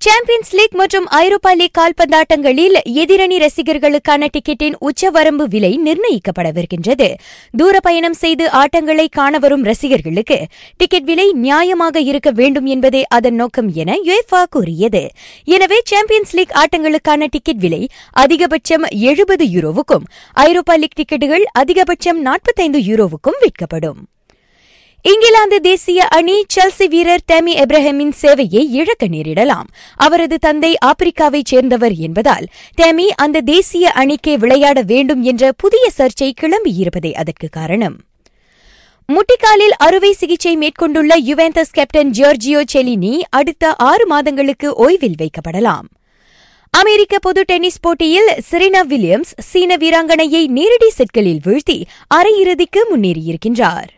Champions league மற்றும் ஐரோப்பா league கால்பந்தாட்டங்களில் எதிரணி ரசிகர்களுக்கான டிக்கெட்டின் உச்சவரம்பு விலை நிர்ணயிக்கப்படவிருக்கின்றது தூர பயணம் செய்து ஆட்டங்களை காண வரும் ரசிகர்களுக்கு டிக்கெட் விலை நியாயமாக இருக்க வேண்டும் என்பதே அதன் நோக்கம் என யுஎஃபா கூறியது. எனவே சாம்பியன்ஸ் லீக் ஆட்டங்களுக்கான டிக்கெட் விலை அதிகபட்சம் எழுபது யூரோவுக்கும் ஐரோப்பா லீக் டிக்கெட்டுகள் அதிகபட்சம் நாற்பத்தைந்து யூரோவுக்கும் விற்கப்படும். இங்கிலாந்து தேசிய அணி செல்சி வீரர் டேமி எப்ரஹாமின் சேவையை இழக்க நேரிடலாம். அவரது தந்தை ஆப்பிரிக்காவைச் சேர்ந்தவர் என்பதால் டேமி அந்த தேசிய அணிக்கே விளையாட வேண்டும் என்ற புதிய சர்ச்சை கிளம்பியிருப்பதே அதற்கு காரணம். முட்டிக்காலில் அறுவை சிகிச்சை மேற்கொண்டுள்ள யுவேந்தஸ் கேப்டன் ஜியோர்ஜியோ செலினி அடுத்த ஆறு மாதங்களுக்கு ஓய்வில் வைக்கப்படலாம். அமெரிக்க பொது டென்னிஸ் போட்டியில் செரீனா வில்லியம்ஸ் சீன வீராங்கனையை நேரடி செட்களில் வீழ்த்தி அரையிறுதிக்கு முன்னேறியிருக்கின்றார்.